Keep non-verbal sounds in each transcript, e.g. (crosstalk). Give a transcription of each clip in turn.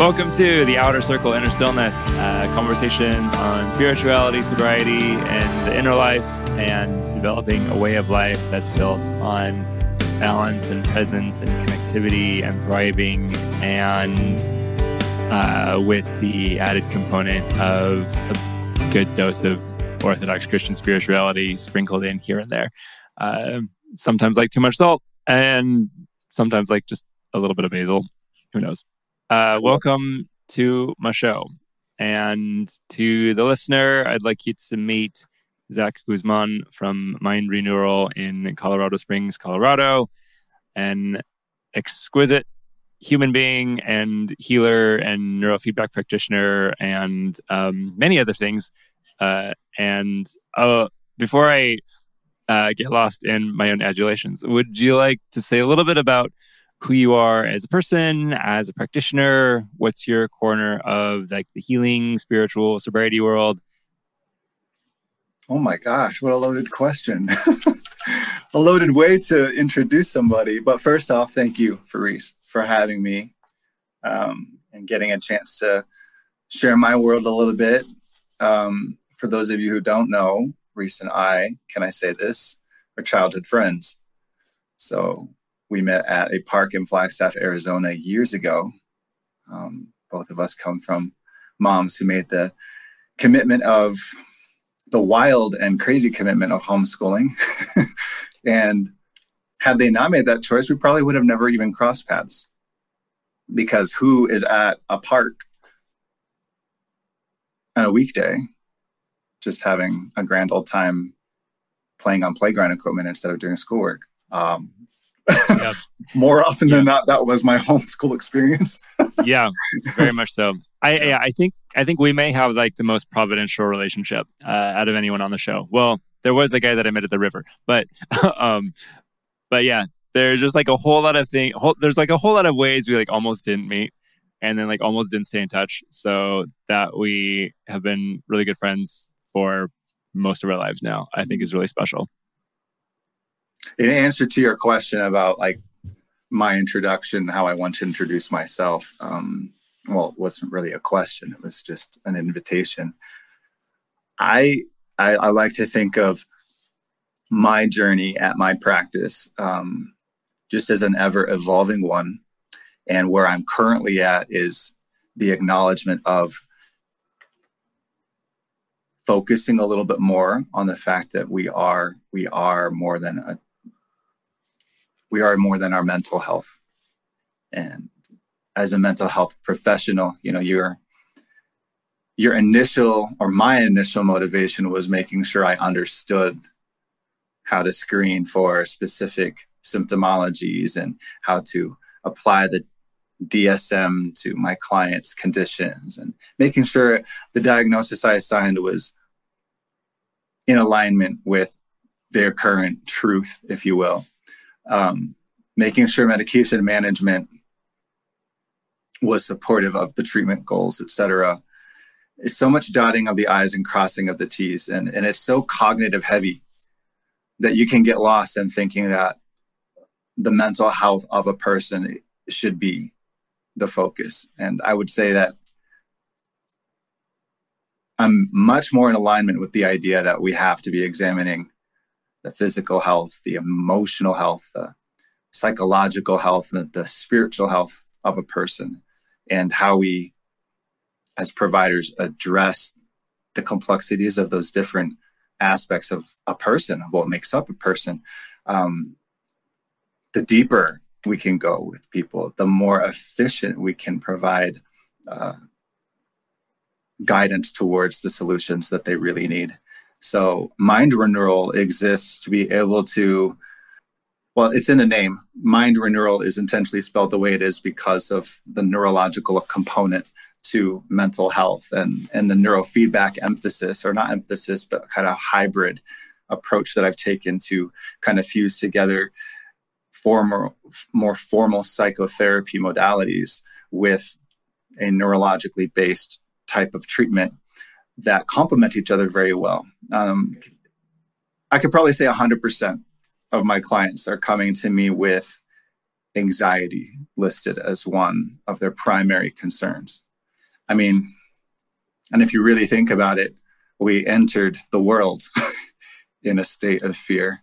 Welcome to the Outer Circle Inner Stillness, uh, conversations on spirituality, sobriety, and the inner life, and developing a way of life that's built on balance and presence and connectivity and thriving, and uh, with the added component of a good dose of Orthodox Christian spirituality sprinkled in here and there. Uh, sometimes like too much salt, and sometimes like just a little bit of basil. Who knows? Uh, welcome to my show. And to the listener, I'd like you to meet Zach Guzman from Mind Reneural in Colorado Springs, Colorado, an exquisite human being and healer and neurofeedback practitioner and um, many other things. Uh, and uh, before I uh, get lost in my own adulations, would you like to say a little bit about who you are as a person, as a practitioner. What's your corner of like the healing, spiritual, sobriety world? Oh my gosh, what a loaded question. (laughs) a loaded way to introduce somebody. But first off, thank you, Faris, for having me um, and getting a chance to share my world a little bit. Um, for those of you who don't know, Reese and I, can I say this, are childhood friends. So we met at a park in Flagstaff, Arizona years ago. Um, both of us come from moms who made the commitment of the wild and crazy commitment of homeschooling. (laughs) and had they not made that choice, we probably would have never even crossed paths. Because who is at a park on a weekday just having a grand old time playing on playground equipment instead of doing schoolwork? Um, (laughs) more often than not that was my (laughs) homeschool experience. (laughs) Yeah very much so. I yeah, i think i think we may have like the most providential relationship uh, out of anyone on the show. Well there was the guy that i met at the river but um but yeah there's just like a whole lot of thing there's like a whole lot of ways we like almost didn't meet and then like almost didn't stay in touch. So that we have been really good friends for most of our lives now i think is really special in answer to your question about like my introduction, how I want to introduce myself, um, well, it wasn't really a question; it was just an invitation. I I, I like to think of my journey at my practice um, just as an ever evolving one, and where I'm currently at is the acknowledgement of focusing a little bit more on the fact that we are we are more than a we are more than our mental health. And as a mental health professional, you know, your your initial or my initial motivation was making sure I understood how to screen for specific symptomologies and how to apply the DSM to my clients' conditions and making sure the diagnosis I assigned was in alignment with their current truth, if you will um, making sure medication management was supportive of the treatment goals, et cetera. It's so much dotting of the I's and crossing of the T's. And, and it's so cognitive heavy that you can get lost in thinking that the mental health of a person should be the focus. And I would say that I'm much more in alignment with the idea that we have to be examining the physical health, the emotional health, the psychological health, the, the spiritual health of a person, and how we, as providers, address the complexities of those different aspects of a person, of what makes up a person. Um, the deeper we can go with people, the more efficient we can provide uh, guidance towards the solutions that they really need. So Mind Reneural exists to be able to, well, it's in the name. Mind Reneural is intentionally spelled the way it is because of the neurological component to mental health and, and the neurofeedback emphasis, or not emphasis, but kind of hybrid approach that I've taken to kind of fuse together more formal psychotherapy modalities with a neurologically based type of treatment that complement each other very well. Um, I could probably say 100% of my clients are coming to me with anxiety, listed as one of their primary concerns. I mean, and if you really think about it, we entered the world (laughs) in a state of fear.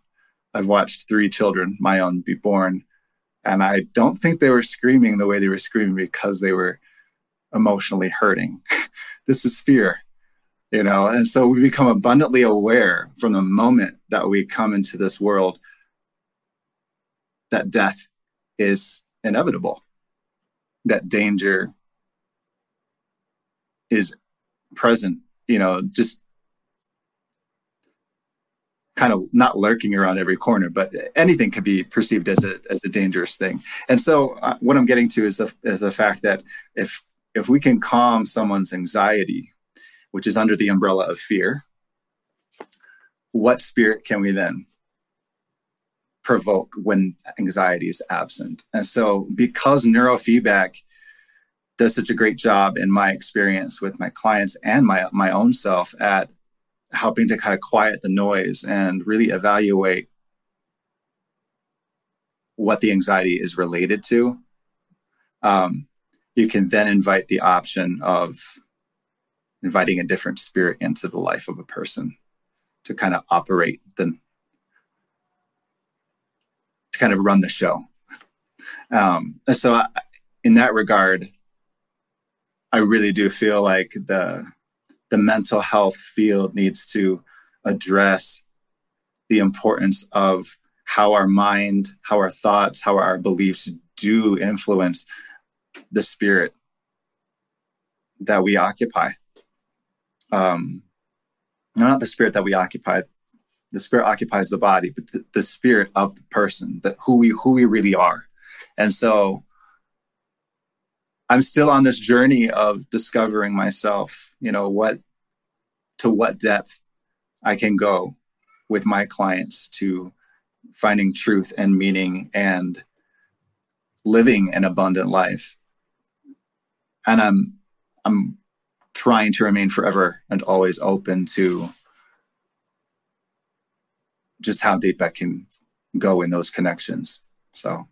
I've watched three children, my own, be born, and I don't think they were screaming the way they were screaming because they were emotionally hurting. (laughs) this was fear, you know, and so we become abundantly aware from the moment that we come into this world that death is inevitable, that danger is present, you know, just kind of not lurking around every corner, but anything can be perceived as a as a dangerous thing. And so, uh, what I'm getting to is the is the fact that if if we can calm someone's anxiety, which is under the umbrella of fear, what spirit can we then provoke when anxiety is absent? And so, because neurofeedback does such a great job in my experience with my clients and my my own self at helping to kind of quiet the noise and really evaluate what the anxiety is related to um, you can then invite the option of inviting a different spirit into the life of a person to kind of operate the to kind of run the show um, and so I, in that regard i really do feel like the the mental health field needs to address the importance of how our mind, how our thoughts, how our beliefs do influence the spirit that we occupy. Um, not the spirit that we occupy. The spirit occupies the body, but the, the spirit of the person, that who we who we really are. And so I'm still on this journey of discovering myself, you know, what to what depth I can go with my clients to finding truth and meaning and living an abundant life. And I'm I'm trying to remain forever and always open to just how deep I can go in those connections. So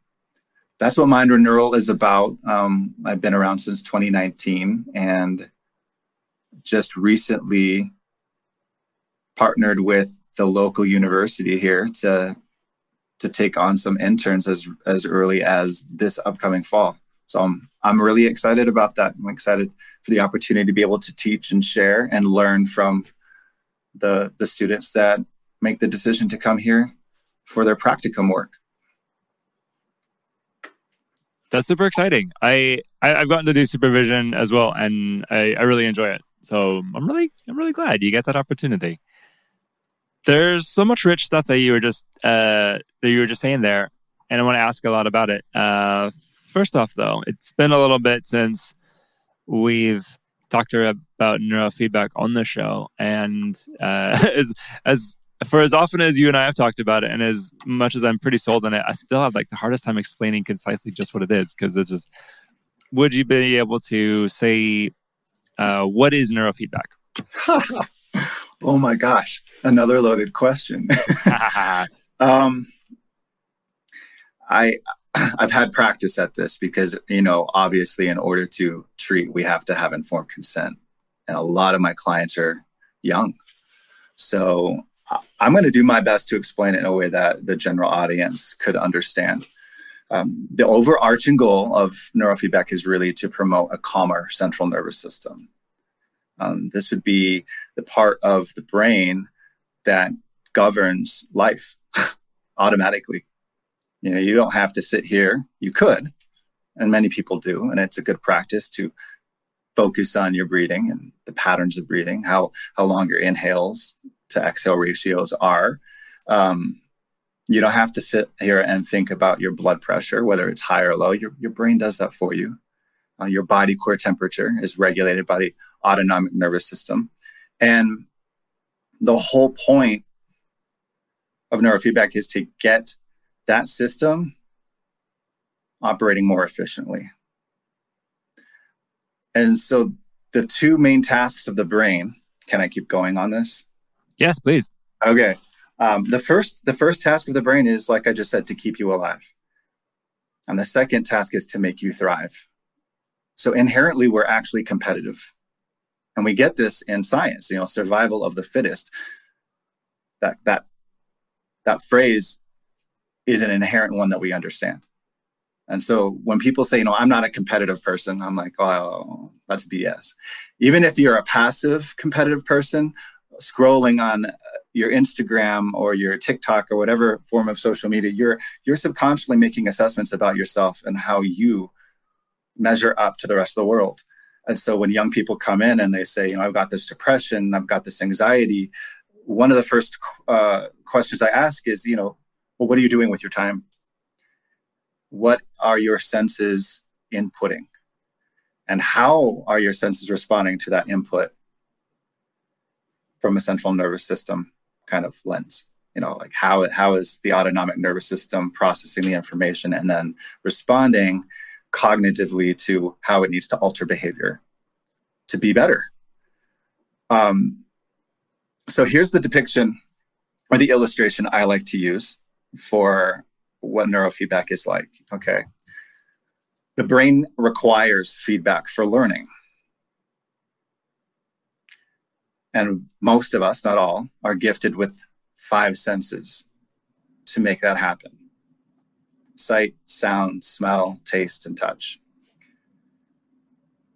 that's what Mind Reneural is about. Um, I've been around since 2019 and just recently partnered with the local university here to to take on some interns as as early as this upcoming fall. So I'm I'm really excited about that. I'm excited for the opportunity to be able to teach and share and learn from the the students that make the decision to come here for their practicum work that's super exciting. I, I have gotten to do supervision as well, and I, I really enjoy it. So I'm really I'm really glad you get that opportunity. There's so much rich stuff that you were just uh, that you were just saying there, and I want to ask a lot about it. Uh, first off, though, it's been a little bit since we've talked about neurofeedback on the show, and uh, (laughs) as as for as often as you and I have talked about it, and as much as I'm pretty sold on it, I still have like the hardest time explaining concisely just what it is because it's just. Would you be able to say uh, what is neurofeedback? (laughs) oh my gosh, another loaded question. (laughs) um, I (clears throat) I've had practice at this because you know obviously in order to treat we have to have informed consent, and a lot of my clients are young, so I'm going to do my best to explain it in a way that the general audience could understand. Um, the overarching goal of neurofeedback is really to promote a calmer central nervous system. Um, this would be the part of the brain that governs life (laughs) automatically. You know, you don't have to sit here. You could, and many people do, and it's a good practice to focus on your breathing and the patterns of breathing, how how long your inhales to exhale ratios are. Um, you don't have to sit here and think about your blood pressure, whether it's high or low. Your, your brain does that for you. Uh, your body core temperature is regulated by the autonomic nervous system. And the whole point of neurofeedback is to get that system operating more efficiently. And so the two main tasks of the brain, can I keep going on this? Yes, please. Okay. Um, the first the first task of the brain is like I just said to keep you alive. And the second task is to make you thrive. So inherently, we're actually competitive. And we get this in science, you know, survival of the fittest. That that that phrase is an inherent one that we understand. And so when people say, you know, I'm not a competitive person, I'm like, oh, that's BS. Even if you're a passive competitive person, scrolling on your Instagram or your TikTok or whatever form of social media, you're you're subconsciously making assessments about yourself and how you measure up to the rest of the world. And so when young people come in and they say, you know, I've got this depression, I've got this anxiety, one of the first uh, questions I ask is, you know, well, what are you doing with your time? What are your senses inputting? And how are your senses responding to that input from a central nervous system kind of lens? You know, like how, how is the autonomic nervous system processing the information and then responding cognitively to how it needs to alter behavior to be better? Um, so here's the depiction or the illustration I like to use for what neurofeedback is like. Okay. The brain requires feedback for learning. And most of us, not all, are gifted with five senses to make that happen sight, sound, smell, taste, and touch.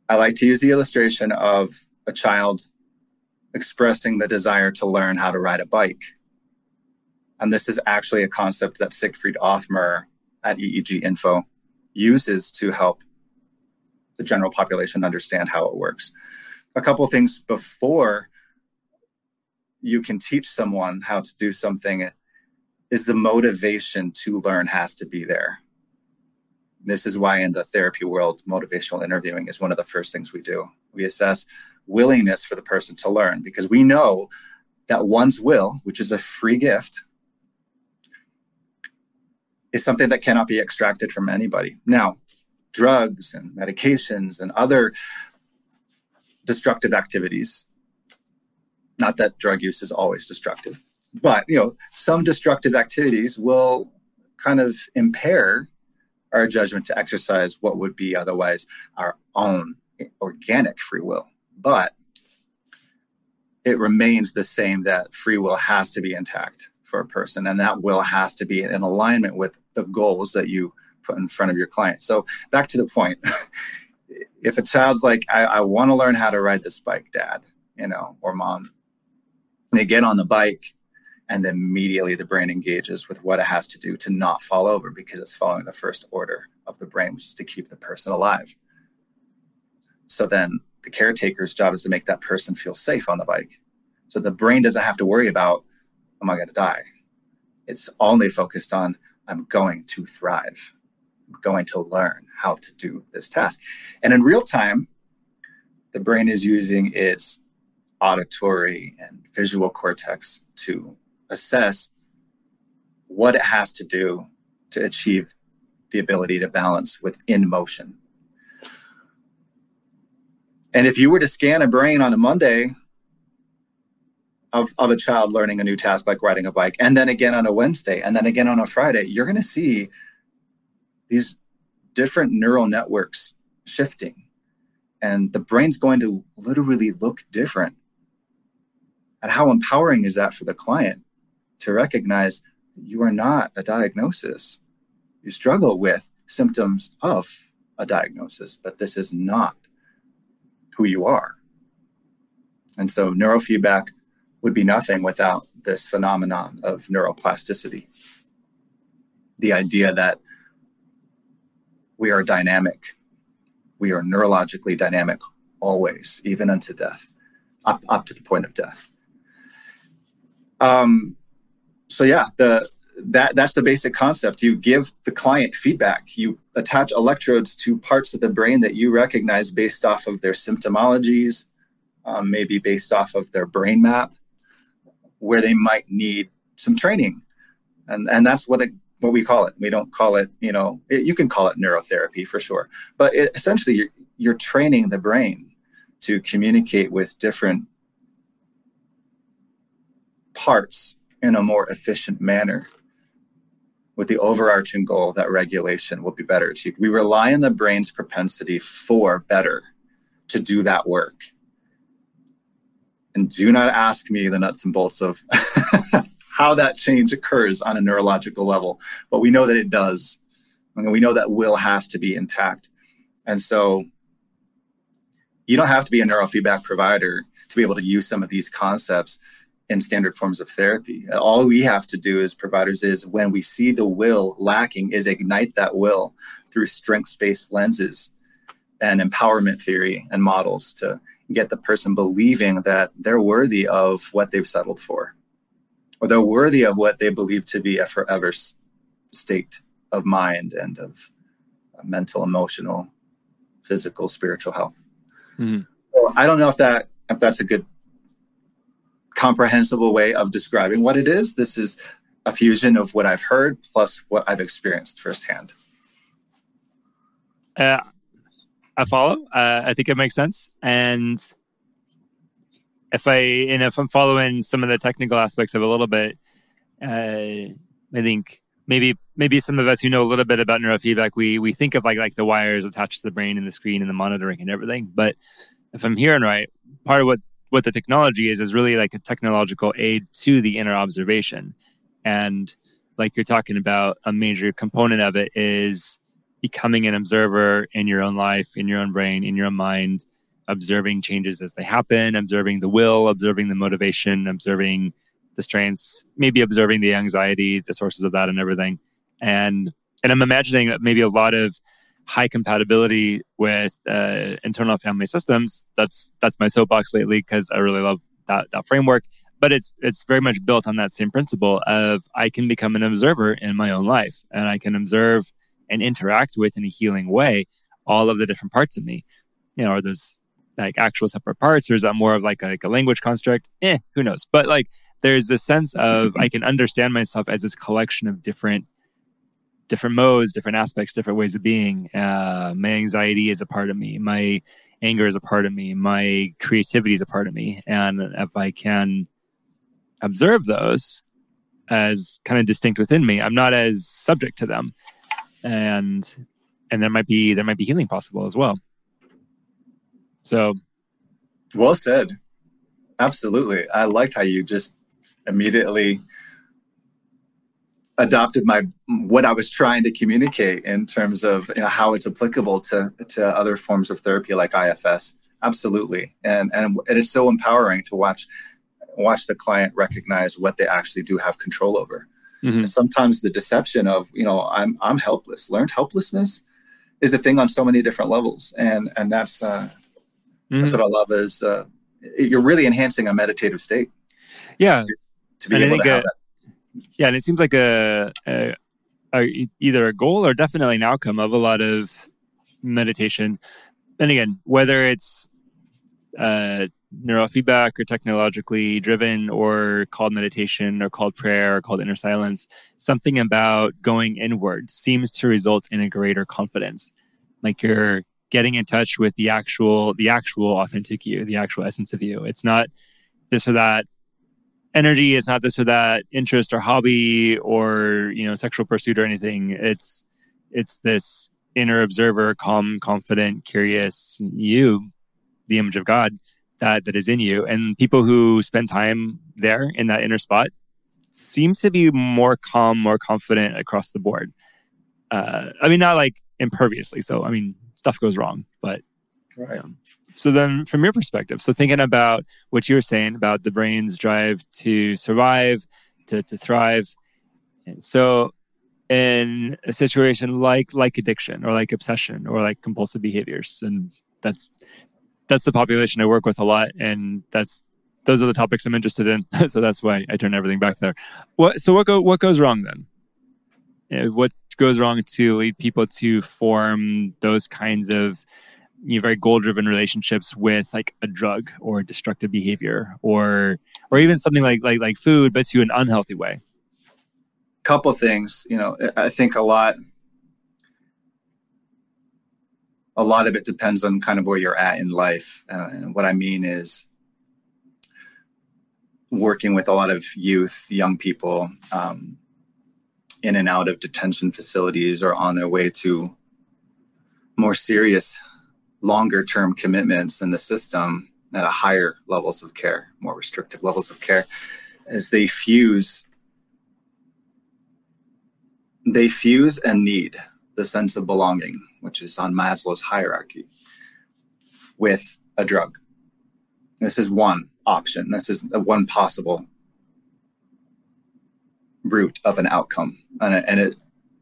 I like to use the illustration of a child expressing the desire to learn how to ride a bike. And this is actually a concept that Siegfried Othmer at EEG Info uses to help the general population understand how it works. A couple things before you can teach someone how to do something is the motivation to learn has to be there. This is why in the therapy world, motivational interviewing is one of the first things we do. We assess willingness for the person to learn because we know that one's will, which is a free gift, is something that cannot be extracted from anybody. Now, drugs and medications and other destructive activities, not that drug use is always destructive, but you know, some destructive activities will kind of impair our judgment to exercise what would be otherwise our own organic free will. But it remains the same that free will has to be intact for a person and that will has to be in alignment with the goals that you put in front of your client. So back to the point. (laughs) If a child's like i, I want to learn how to ride this bike dad you know or mom they get on the bike and immediately the brain engages with what it has to do to not fall over because it's following the first order of the brain which is to keep the person alive. So then the caretaker's job is to make that person feel safe on the bike. So the brain doesn't have to worry about am I going to die? It's only focused on I'm going to thrive, I'm going to learn how to do this task. And in real time, the brain is using its auditory and visual cortex to assess what it has to do to achieve the ability to balance within motion. And if you were to scan a brain on a Monday of, of a child learning a new task like riding a bike and then again on a wednesday and then again on a friday you're going to see these different neural networks shifting and the brain's going to literally look different. And how empowering is that for the client to recognize you are not a diagnosis? You struggle with symptoms of a diagnosis but this is not who you are. And so neurofeedback would be nothing without this phenomenon of neuroplasticity. The idea that we are dynamic, we are neurologically dynamic always, even unto death, up, up to the point of death. Um, so yeah, the that that's the basic concept. You give the client feedback. You attach electrodes to parts of the brain that you recognize based off of their symptomologies, um, maybe based off of their brain map, where they might need some training and and that's what it what we call it we don't call it you know it, you can call it neurotherapy for sure but it, essentially you're, you're training the brain to communicate with different parts in a more efficient manner with the overarching goal that regulation will be better achieved. We rely on the brain's propensity for better to do that work. And do not ask me the nuts and bolts of (laughs) how that change occurs on a neurological level, but we know that it does. We know that will has to be intact. And so you don't have to be a neurofeedback provider to be able to use some of these concepts in standard forms of therapy. All we have to do as providers is when we see the will lacking is ignite that will through strengths-based lenses and empowerment theory and models to get the person believing that they're worthy of what they've settled for or they're worthy of what they believe to be a forever state of mind and of mental, emotional, physical, spiritual health. Mm-hmm. So I don't know if that if that's a good comprehensible way of describing what it is. This is a fusion of what I've heard plus what I've experienced firsthand. Uh, I follow. Uh, I think it makes sense. And if I and if I'm following some of the technical aspects of a little bit, uh, I think maybe maybe some of us who know a little bit about neurofeedback, we we think of like like the wires attached to the brain and the screen and the monitoring and everything. But if I'm hearing right, part of what what the technology is is really like a technological aid to the inner observation and like you're talking about a major component of it is becoming an observer in your own life in your own brain in your own mind observing changes as they happen observing the will observing the motivation observing the strengths maybe observing the anxiety the sources of that and everything and and i'm imagining maybe a lot of high compatibility with uh, internal family systems. That's that's my soapbox lately because I really love that that framework. But it's it's very much built on that same principle of I can become an observer in my own life, and I can observe and interact with in a healing way all of the different parts of me. You know, are those like actual separate parts, or is that more of like a, like a language construct? Eh, who knows? But like, there's a sense of I can understand myself as this collection of different different modes, different aspects, different ways of being. Uh, my anxiety is a part of me. My anger is a part of me. My creativity is a part of me. And if I can observe those as kind of distinct within me, I'm not as subject to them. And and there might be there might be healing possible as well. So well said. Absolutely. I liked how you just immediately adopted my what I was trying to communicate in terms of you know, how it's applicable to to other forms of therapy like IFS. Absolutely, and and and it's so empowering to watch watch the client recognize what they actually do have control over. Mm-hmm. And sometimes the deception of you know I'm I'm helpless. Learned helplessness is a thing on so many different levels, and and that's uh, mm-hmm. that's what I love is uh, you're really enhancing a meditative state. Yeah, to be and able to have that yeah, and it seems like a, a, a, either a goal or definitely an outcome of a lot of meditation. And again, whether it's uh, neurofeedback or technologically driven or called meditation or called prayer or called inner silence, something about going inward seems to result in a greater confidence. Like you're getting in touch with the actual, the actual authentic you, the actual essence of you. It's not this or that energy is not this or that interest or hobby or you know sexual pursuit or anything it's it's this inner observer calm confident curious you the image of god that that is in you. And people who spend time there in that inner spot seems to be more calm more confident across the board. Uh i mean not like imperviously. So i mean stuff goes wrong but right. um, so then from your perspective so thinking about what you were saying about the brain's drive to survive to, to thrive. So in a situation like like addiction or like obsession or like compulsive behaviors and that's that's the population i work with a lot and that's those are the topics i'm interested in. (laughs) So that's why i turn everything back there. What so what go what goes wrong then? Eh, what goes wrong to lead people to form those kinds of you know, very goal driven relationships with like a drug or destructive behavior or or even something like like like food but to an unhealthy way? Couple things you know i think a lot a lot of it depends on kind of where you're at in life. Uh, and what i mean is working with a lot of youth young people um, in and out of detention facilities or on their way to more serious, longer term commitments in the system at a higher levels of care, more restrictive levels of care, as they fuse they fuse and need the sense of belonging, which is on Maslow's hierarchy, with a drug. This is one option. This is one possible route of an outcome, and, and it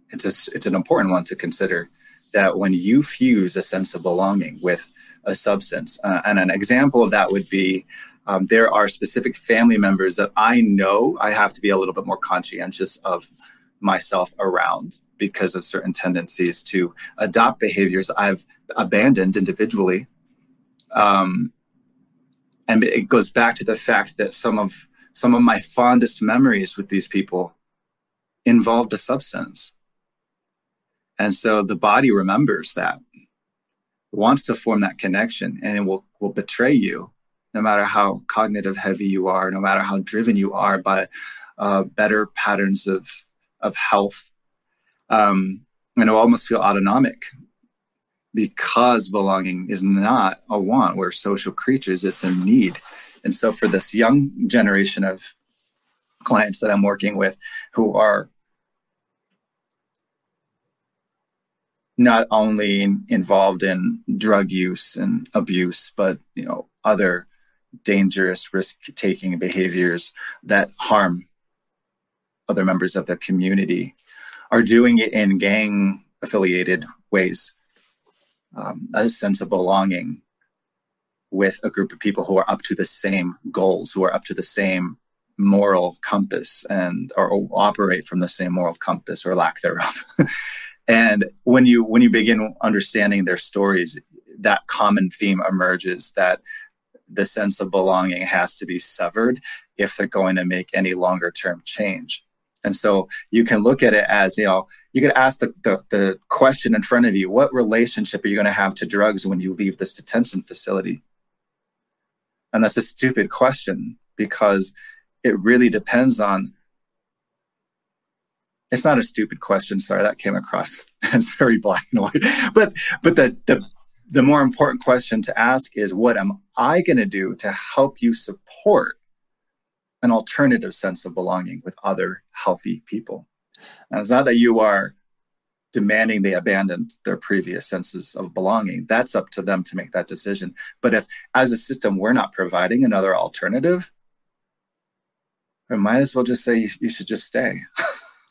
it's a, it's an important one to consider that when you fuse a sense of belonging with a substance, uh, and an example of that would be um, there are specific family members that I know I have to be a little bit more conscientious of myself around because of certain tendencies to adopt behaviors I've abandoned individually. Um, and it goes back to the fact that some of some of my fondest memories with these people involved a substance. And so the body remembers that, wants to form that connection, and it will, will betray you no matter how cognitive heavy you are, no matter how driven you are by uh, better patterns of, of health. Um, and it will almost feel autonomic because belonging is not a want. We're social creatures, it's a need. And so, for this young generation of clients that I'm working with who are not only involved in drug use and abuse, but you know other dangerous risk-taking behaviors that harm other members of the community, are doing it in gang-affiliated ways um, a sense of belonging with a group of people who are up to the same goals, who are up to the same moral compass and or operate from the same moral compass or lack thereof. (laughs) and when you when you begin understanding their stories, that common theme emerges that the sense of belonging has to be severed if they're going to make any longer term change. And so you can look at it as, you know, you could ask the, the, the question in front of you what relationship are you going to have to drugs when you leave this detention facility? And that's a stupid question because it really depends on. It's not a stupid question. Sorry, that came across (laughs) as very black and white. But but the the the more important question to ask is what am I going to do to help you support an alternative sense of belonging with other healthy people. And it's not that you are demanding they abandon their previous senses of belonging. That's up to them to make that decision. But if, as a system, we're not providing another alternative, we might as well just say you, you should just stay.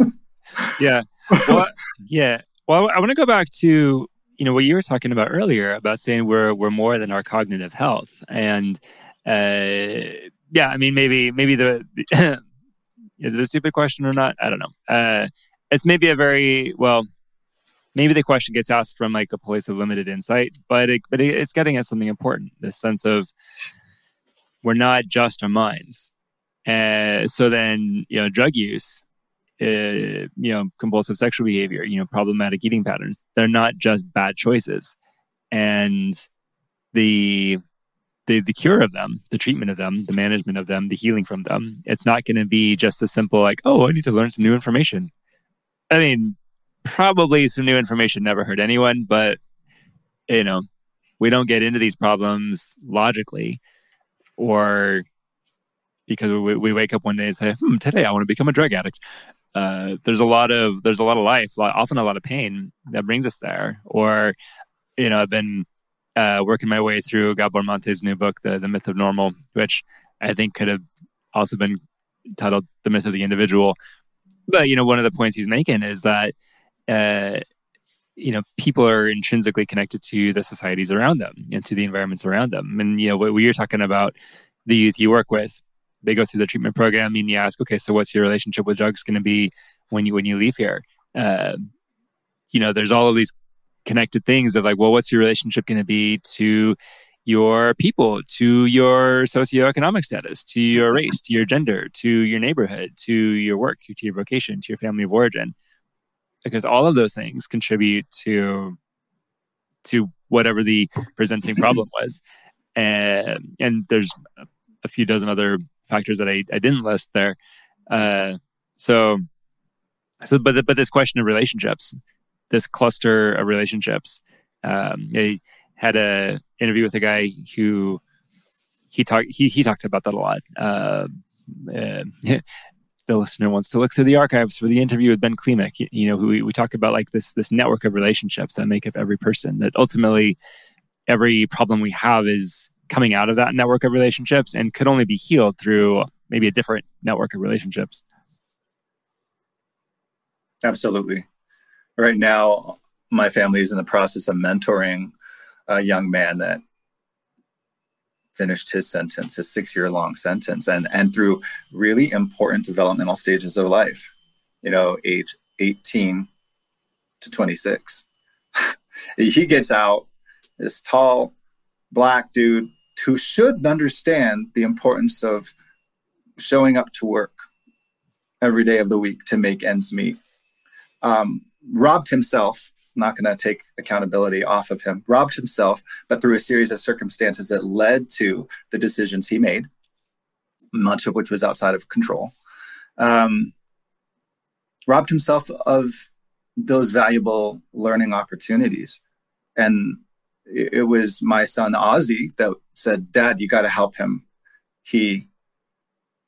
(laughs) yeah. Well, yeah. Well, I want to go back to you know what you were talking about earlier about saying we're we're more than our cognitive health, and uh, yeah, I mean, maybe maybe the (laughs) is it a stupid question or not? I don't know. Uh, it's maybe a very well, maybe the question gets asked from like a place of limited insight, but it, but it, it's getting at something important. The sense of we're not just our minds. Uh, so then, you know, drug use, uh, you know, compulsive sexual behavior, you know, problematic eating patterns, they're not just bad choices. And the the, the cure of them, the treatment of them, the management of them, the healing from them. It's not going to be just a simple like, oh, I need to learn some new information. I mean, probably some new information never hurt anyone, but you know, we don't get into these problems logically or because we, we wake up one day and say, hmm, today I want to become a drug addict. Uh, there's a lot of there's a lot of life, often a lot of pain that brings us there. Or, you know, I've been uh, working my way through Gabor Mate's new book, the the Myth of Normal, which I think could have also been titled The Myth of the Individual. But you know, one of the points he's making is that uh, you know people are intrinsically connected to the societies around them and to the environments around them. And you know, what you're talking about, the youth you work with, they go through the treatment program, and you ask, okay, so what's your relationship with drugs going to be when you when you leave here? Uh, you know, there's all of these connected things of like, well, what's your relationship going to be to your people, to your socioeconomic status, to your race, to your gender, to your neighborhood, to your work, to your vocation, to your family of origin, because all of those things contribute to to whatever the presenting problem (laughs) was, and and there's a few dozen other factors that I, I didn't list there. Uh, so so but but this question of relationships this cluster of relationships um, I had a interview with a guy who he talked he, he talked about that a lot uh, uh, (laughs) the listener wants to look through the archives for the interview with Ben Klimek, you know, we, we talk about like this this network of relationships that make up every person. That ultimately, every problem we have is coming out of that network of relationships and could only be healed through maybe a different network of relationships. Absolutely. Right now, my family is in the process of mentoring a young man that finished his sentence, his six year long sentence, and, and through really important developmental stages of life, you know, age 18 to 26. (laughs) he gets out, this tall black dude who should understand the importance of showing up to work every day of the week to make ends meet. Um, robbed himself not going to take accountability off of him, robbed himself, but through a series of circumstances that led to the decisions he made, much of which was outside of control, um, robbed himself of those valuable learning opportunities. And it, it was my son Ozzy that said, Dad, you got to help him. He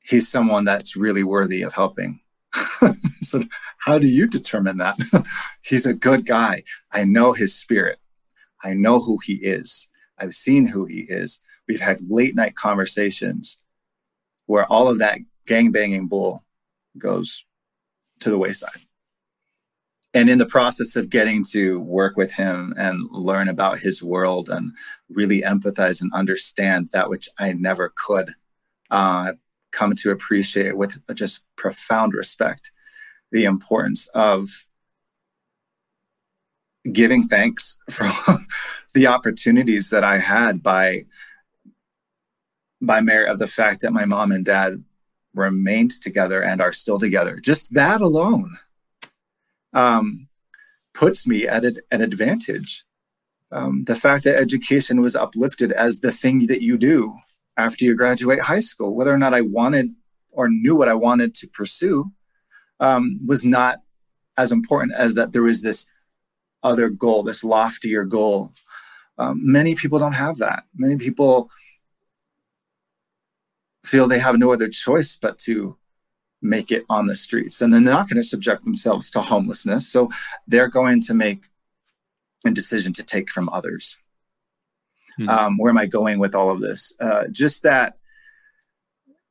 he's someone that's really worthy of helping. (laughs) (laughs) so how do you determine that? (laughs) He's a good guy. I know his spirit. I know who he is. I've seen who he is. We've had late night conversations where all of that gang banging bull goes to the wayside. And in the process of getting to work with him and learn about his world and really empathize and understand that which I never could, uh, come to appreciate with just profound respect the importance of giving thanks (laughs) for the opportunities that I had by by merit of the fact that my mom and dad remained together and are still together. Just that alone um, puts me at an advantage. Um, the fact that education was uplifted as the thing that you do after you graduate high school, whether or not I wanted or knew what I wanted to pursue, um, was not as important as that there was this other goal, this loftier goal. Um, many people don't have that. Many people feel they have no other choice but to make it on the streets. And then they're not going to subject themselves to homelessness. So they're going to make a decision to take from others. Hmm. Um, where am I going with all of this? Uh, just that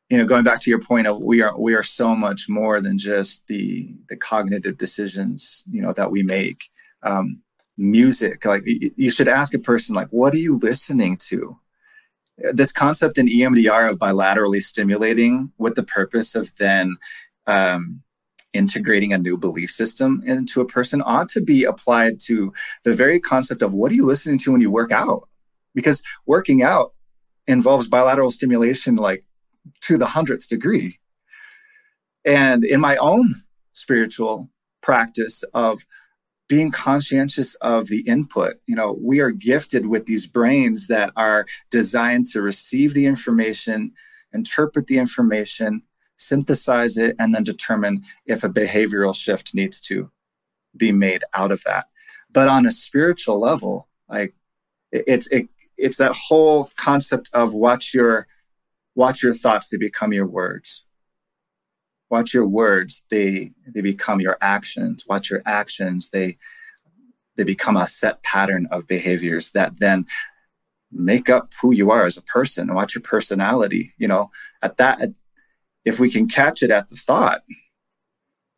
you know going back to your point of we are we are so much more than just the the cognitive decisions you know that we make. Um, music like you should ask a person like what are you listening to? This concept in emdr of bilaterally stimulating with the purpose of then um, integrating a new belief system into a person ought to be applied to the very concept of what are you listening to when you work out? Because working out involves bilateral stimulation like to the hundredth degree. And in my own spiritual practice of being conscientious of the input, you know, we are gifted with these brains that are designed to receive the information, interpret the information, synthesize it, and then determine if a behavioral shift needs to be made out of that. But on a spiritual level, like it's it, it's that whole concept of watch your watch your thoughts, they become your words. Watch your words, they they become your actions. Watch your actions, they they become a set pattern of behaviors that then make up who you are as a person. Watch your personality. You know, at that, if we can catch it at the thought,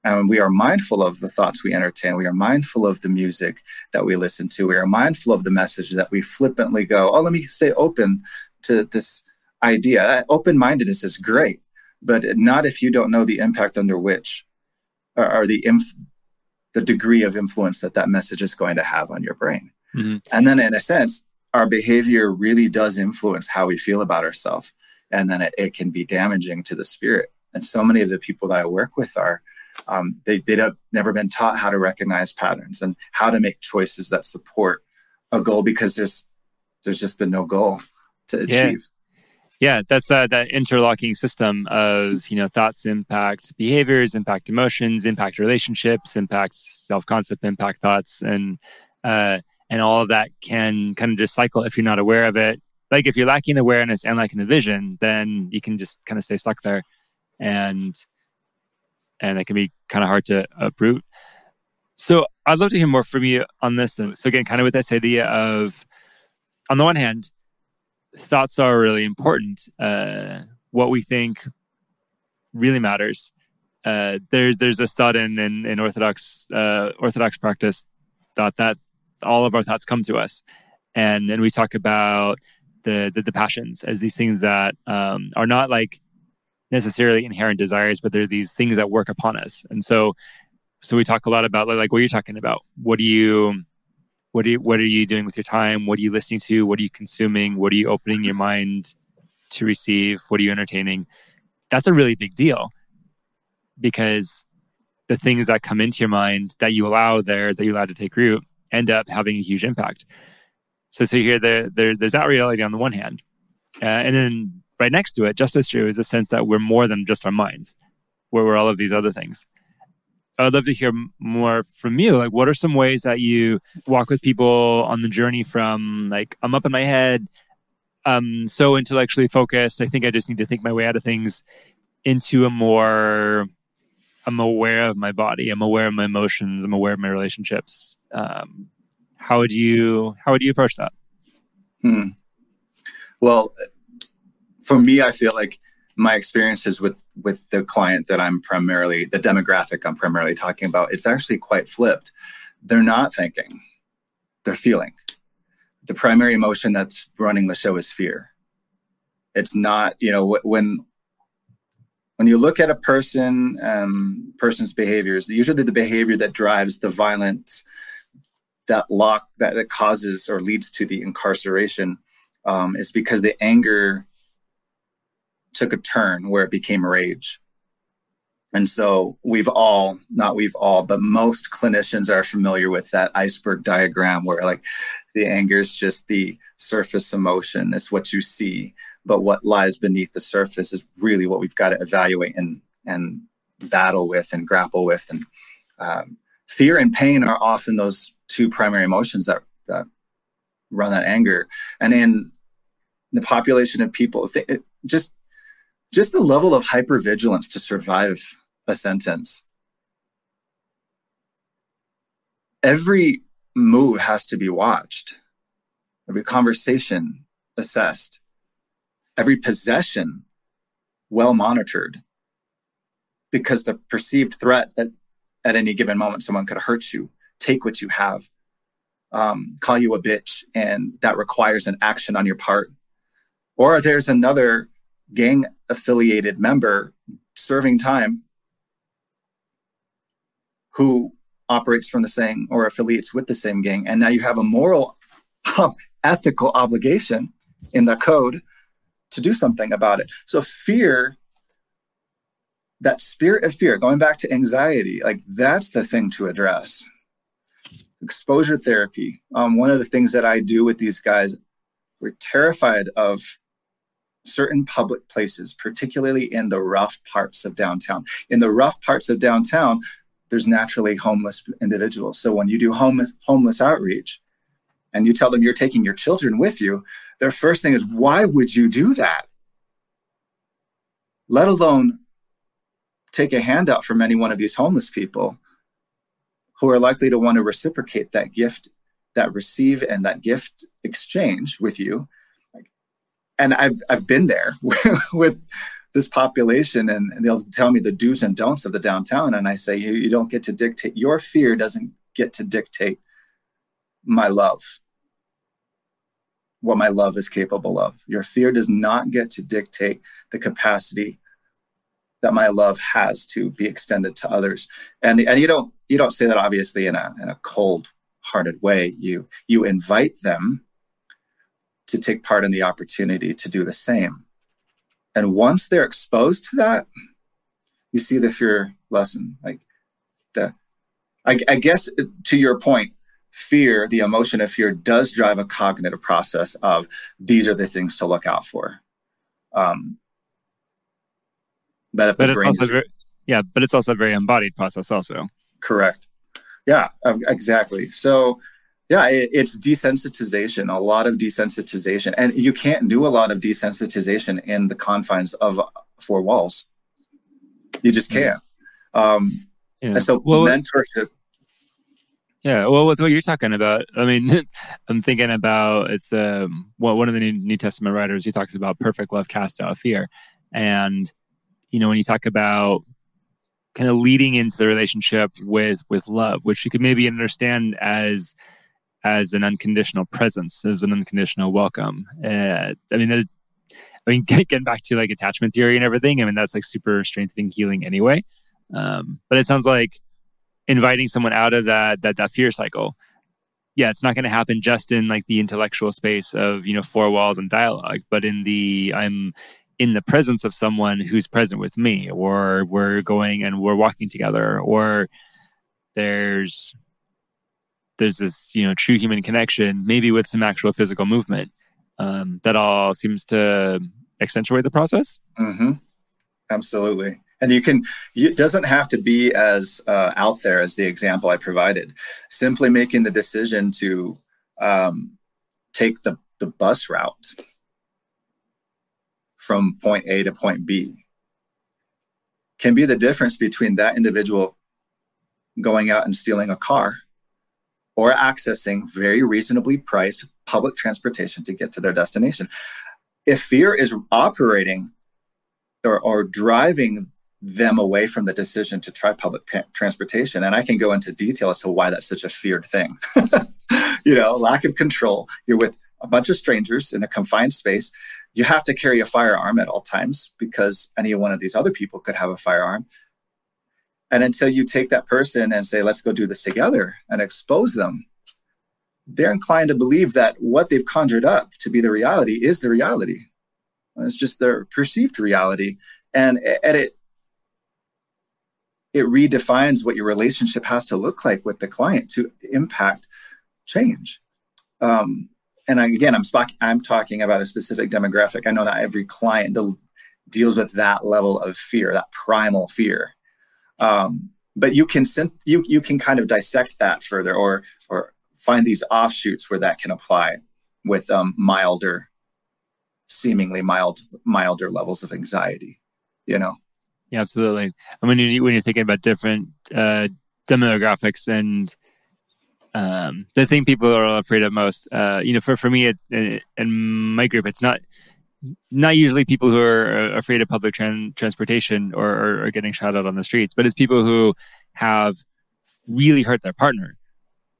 and we are mindful of the thoughts we entertain. We are mindful of the music that we listen to. We are mindful of the message that we flippantly go, oh, let me stay open to this idea. Open mindedness is great, but not if you don't know the impact under which or, or the inf- the degree of influence that that message is going to have on your brain. Mm-hmm. And then, in a sense, our behavior really does influence how we feel about ourselves. And then it, it, can be damaging to the spirit. And so many of the people that I work with are, um, they, they've never been taught how to recognize patterns and how to make choices that support a goal because there's, there's just been no goal to achieve. Yeah, that's that that interlocking system of you know thoughts impact behaviors, impact emotions, impact relationships, impact self concept, impact thoughts, and uh, and all of that can kind of just cycle if you're not aware of it. Like if you're lacking awareness and lacking the vision, then you can just kind of stay stuck there, and and it can be kind of hard to uproot. So I'd love to hear more from you on this. Then, so again, kind of with this idea of, on the one hand, thoughts are really important. Uh, what we think really matters. Uh, there, there's a thought in, in, in Orthodox uh, Orthodox practice thought that all of our thoughts come to us, and and we talk about the the, the passions as these things that um, are not like necessarily inherent desires, but they're these things that work upon us. And so, so we talk a lot about like what you're talking about. What do you what are you, what are you doing with your time? What are you listening to? What are you consuming? What are you opening your mind to receive? What are you entertaining? That's a really big deal because the things that come into your mind that you allow there, that you allow to take root, end up having a huge impact. So, so here, there, there there's that reality on the one hand, uh, and then right next to it, just as true, is a sense that we're more than just our minds, where we're all of these other things. I'd love to hear more from you. Like, what are some ways that you walk with people on the journey from like I'm up in my head, um, so intellectually focused. I think I just need to think my way out of things into a more I'm aware of my body. I'm aware of my emotions. I'm aware of my relationships. Um, how would you how would you approach that? Hmm. Well, for me, I feel like my experiences with with the client that I'm primarily the demographic I'm primarily talking about, it's actually quite flipped. They're not thinking, they're feeling. The primary emotion that's running the show is fear. It's not, you know, when when you look at a person, um, person's behaviors, usually the behavior that drives the violence, that lock that, that causes or leads to the incarceration, um, is because the anger took a turn where it became rage. And so we've all, not we've all, but most clinicians are familiar with that iceberg diagram where like the anger is just the surface emotion. It's what you see. But what lies beneath the surface is really what we've got to evaluate and, and battle with and grapple with. And um, fear and pain are often those two primary emotions that, that run that anger. And in the population of people, it, just just the level of hypervigilance to survive a sentence. Every move has to be watched, every conversation assessed, every possession well monitored, because the perceived threat that at any given moment someone could hurt you, take what you have, um, call you a bitch, and that requires an action on your part. Or there's another gang affiliated member serving time who operates from the same or affiliates with the same gang. And now you have a moral, um, ethical obligation in the code to do something about it. So fear, that spirit of fear, going back to anxiety, like that's the thing to address. Exposure therapy. Um, one of the things that I do with these guys, we're terrified of certain public places, particularly in the rough parts of downtown. In the rough parts of downtown, there's naturally homeless individuals. So when you do homeless homeless outreach and you tell them you're taking your children with you, their first thing is, why would you do that? Let alone take a handout from any one of these homeless people who are likely to want to reciprocate that gift, that receive and that gift exchange with you and I've I've been there (laughs) with this population and, they'll tell me the do's and don'ts of the downtown and I say you, you don't get to dictate your fear doesn't get to dictate my love what my love is capable of. Your fear does not get to dictate the capacity that my love has to be extended to others. And and you don't you don't say that obviously in a in a cold hearted way. You you invite them to take part in the opportunity to do the same. And once they're exposed to that, you see the fear lessen. Like the, I, I guess to your point, fear, the emotion of fear, does drive a cognitive process of these are the things to look out for. Um, but if but the it's brain also is very, yeah, but it's also a very embodied process also. correct, yeah, exactly. So yeah, it, it's desensitization, a lot of desensitization, and you can't do a lot of desensitization in the confines of four walls. You just can't. Um, Yeah. and so well, mentorship. Yeah, well, with what you're talking about, I mean, (laughs) I'm thinking about it's um well, one of the New New Testament writers. He talks about perfect love casts out fear, and you know when you talk about kind of leading into the relationship with with love, which you could maybe understand as as an unconditional presence, as an unconditional welcome. Uh, I mean, I mean, (laughs) getting back to like attachment theory and everything. I mean, that's like super strengthening healing anyway. Um, but it sounds like inviting someone out of that that that fear cycle yeah it's not going to happen just in like the intellectual space of you know four walls and dialogue but in the i'm in the presence of someone who's present with me or we're going and we're walking together or there's there's this you know true human connection maybe with some actual physical movement um, that all seems to accentuate the process hmm Absolutely. And you can, it doesn't have to be as uh, out there as the example I provided. Simply making the decision to um, take the, the bus route from point A to point B can be the difference between that individual going out and stealing a car or accessing very reasonably priced public transportation to get to their destination. If fear is operating or, or driving them away from the decision to try public pa- transportation. And I can go into detail as to why that's such a feared thing. (laughs) you know, lack of control. You're with a bunch of strangers in a confined space. You have to carry a firearm at all times because any one of these other people could have a firearm. And until you take that person and say, let's go do this together and expose them, they're inclined to believe that what they've conjured up to be the reality is the reality. It's just their perceived reality, and, and it it redefines what your relationship has to look like with the client to impact change. Um, and again, I'm sp- I'm talking about a specific demographic. I know not every client de- deals with that level of fear, that primal fear. Um, but you can you you can kind of dissect that further, or or find these offshoots where that can apply with um, milder seemingly mild milder levels of anxiety you know? Yeah absolutely. And when you when you're thinking about different uh demographics and um the thing people are afraid of most uh you know for for me it, in my group it's not not usually people who are uh, afraid of public tran- transportation or, or, or getting shot out on the streets but it's people who have really hurt their partner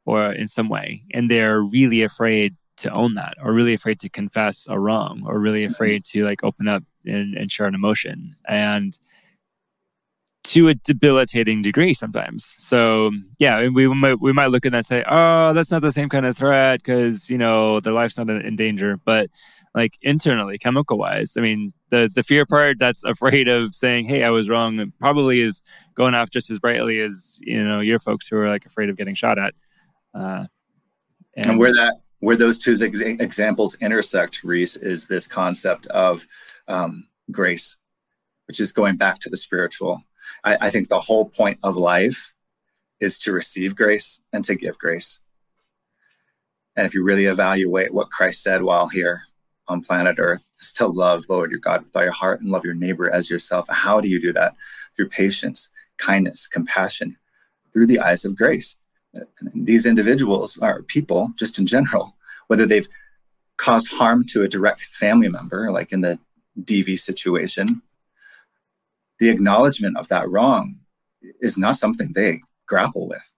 or in some way and they're really afraid to own that or really afraid to confess a wrong or really mm-hmm. afraid to like open up and, and share an emotion and to a debilitating degree sometimes. So yeah we might we might look at that and say oh that's not the same kind of threat because you know their life's not in danger but like internally chemical wise i mean the the fear part that's afraid of saying hey i was wrong probably is going off just as brightly as you know your folks who are like afraid of getting shot at uh, and, and where that where those two ex- examples intersect, Reese, is this concept of um, grace, which is going back to the spiritual. I, I, think the whole point of life is to receive grace and to give grace. And if you really evaluate what Christ said while here on planet Earth, is to love Lord your God with all your heart and love your neighbor as yourself. How do you do that? Through patience, kindness, compassion, through the eyes of grace these individuals are people just in general whether they've caused harm to a direct family member like in the dv situation the acknowledgement of that wrong is not something they grapple with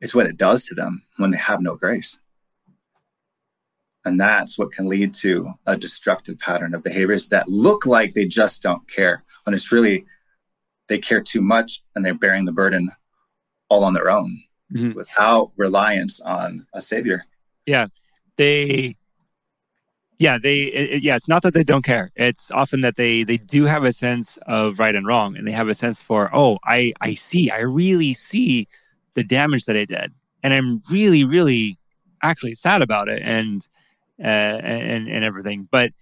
it's what it does to them when they have no grace and that's what can lead to a destructive pattern of behaviors that look like they just don't care when it's really they care too much and they're bearing the burden all on their own mm-hmm. without reliance on a savior. Yeah, they. Yeah, they. It, yeah, it's not that they don't care. It's often that they they do have a sense of right and wrong, and they have a sense for oh, I I see, I really see the damage that I did, and I'm really really actually sad about it, and uh, and and everything. But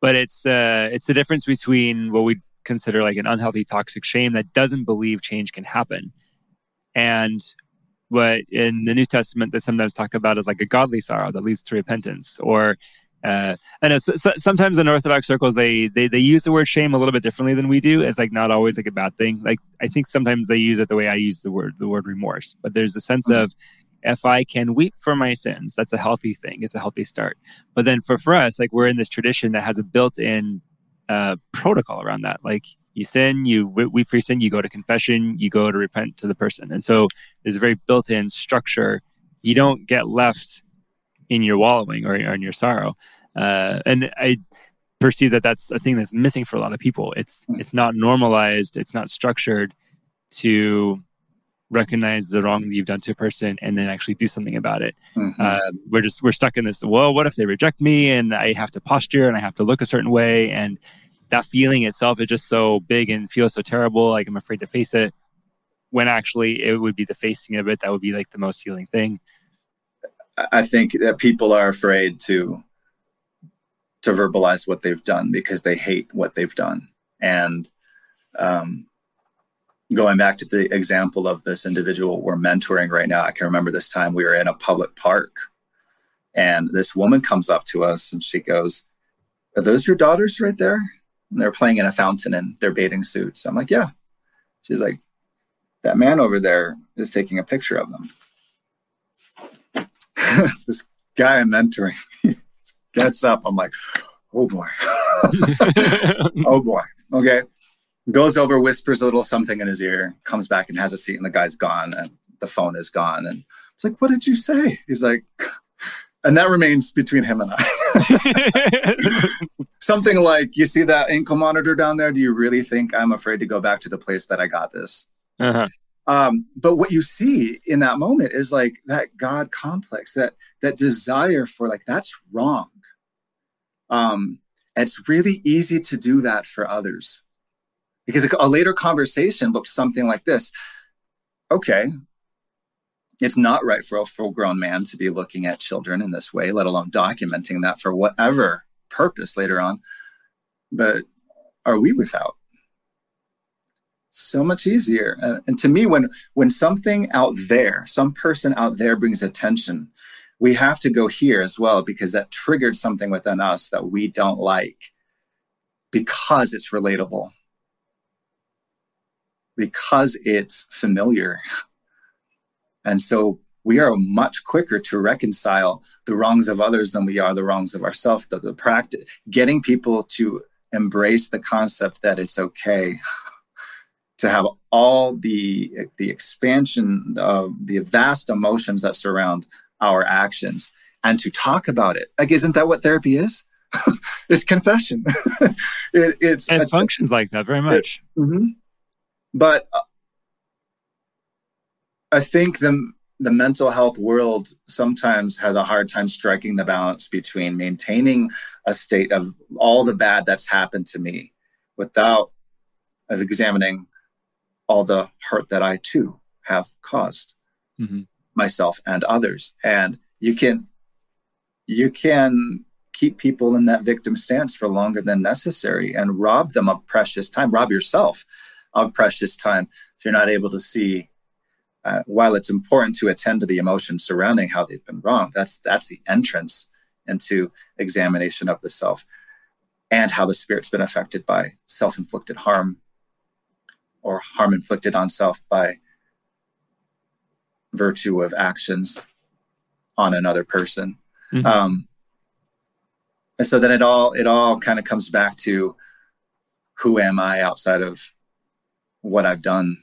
but it's uh, it's the difference between what we consider like an unhealthy toxic shame that doesn't believe change can happen and what in the new testament they sometimes talk about as like a godly sorrow that leads to repentance or uh, I know so, so, sometimes in Orthodox circles they, they they use the word shame a little bit differently than we do. It's like not always like a bad thing. Like I think sometimes they use it the way I use the word the word remorse. But there's a sense mm-hmm. of if I can weep for my sins, that's a healthy thing. It's a healthy start. But then for for us, like we're in this tradition that has a built-in uh, protocol around that. Like you sin, you weep for your sin, you go to confession, you go to repent to the person, and so there's a very built-in structure. You don't get left in your wallowing or, or in your sorrow. Uh, and I perceive that that's a thing that's missing for a lot of people. It's it's not normalized. It's not structured to recognize the wrong that you've done to a person and then actually do something about it. Mm-hmm. Uh, we're just we're stuck in this. Well, what if they reject me and I have to posture and I have to look a certain way and that feeling itself is just so big and feels so terrible. Like I'm afraid to face it. When actually it would be the facing of it that would be like the most healing thing. I think that people are afraid to to verbalize what they've done because they hate what they've done. And um, going back to the example of this individual we're mentoring right now, I can remember this time we were in a public park, and this woman comes up to us and she goes, "Are those your daughters right there?" And they're playing in a fountain in their bathing suits. I'm like, "Yeah." She's like, "That man over there is taking a picture of them." (laughs) this guy I'm mentoring (laughs) gets up. I'm like, oh boy. (laughs) oh boy. Okay. Goes over, whispers a little something in his ear, comes back and has a seat, and the guy's gone, and the phone is gone. And it's like, what did you say? He's like, (laughs) and that remains between him and I. (laughs) something like, you see that ankle monitor down there? Do you really think I'm afraid to go back to the place that I got this? Uh-huh. Um, but what you see in that moment is like that God complex, that that desire for like that's wrong. Um, it's really easy to do that for others because a later conversation looks something like this. Okay, it's not right for a full-grown man to be looking at children in this way, let alone documenting that for whatever purpose later on. But are we without? so much easier. And to me, when when something out there, some person out there brings attention, we have to go here as well because that triggered something within us that we don't like because it's relatable, because it's familiar. And so we are much quicker to reconcile the wrongs of others than we are the wrongs of ourselves. The, the practice, getting people to embrace the concept that it's okay (laughs) to have all the the expansion of the vast emotions that surround our actions and to talk about it like isn't that what therapy is (laughs) it's confession (laughs) it, it's it functions like that very much it, mm-hmm. But uh, i think the the mental health world sometimes has a hard time striking the balance between maintaining a state of all the bad that's happened to me without of examining all the hurt that I too have caused mm-hmm. myself and others. And you can you can keep people in that victim stance for longer than necessary and rob them of precious time, rob yourself of precious time if you're not able to see uh, while it's important to attend to the emotions surrounding how they've been wrong that's that's the entrance into examination of the self and how the spirit's been affected by self-inflicted harm or harm inflicted on self by virtue of actions on another person. Mm-hmm. Um, and so then it all it all kind of comes back to who am I outside of what I've done?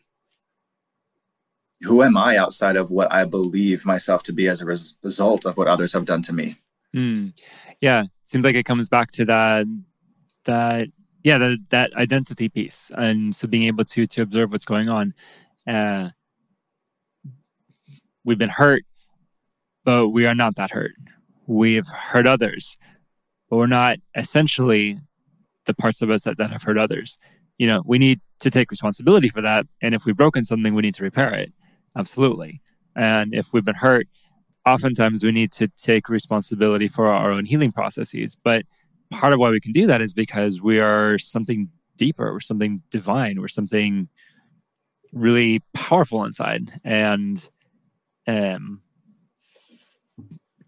Who am I outside of what I believe myself to be as a res- result of what others have done to me? Mm. Yeah, seems like it comes back to that that yeah that, that identity piece and so being able to to observe what's going on uh, we've been hurt but we are not that hurt we've hurt others but we're not essentially the parts of us that, that have hurt others you know we need to take responsibility for that. And if we've broken something we need to repair it. Absolutely. And if we've been hurt oftentimes we need to take responsibility for our own healing processes. But part of why we can do that is because we are something deeper, we're something divine, we're something really powerful inside. And um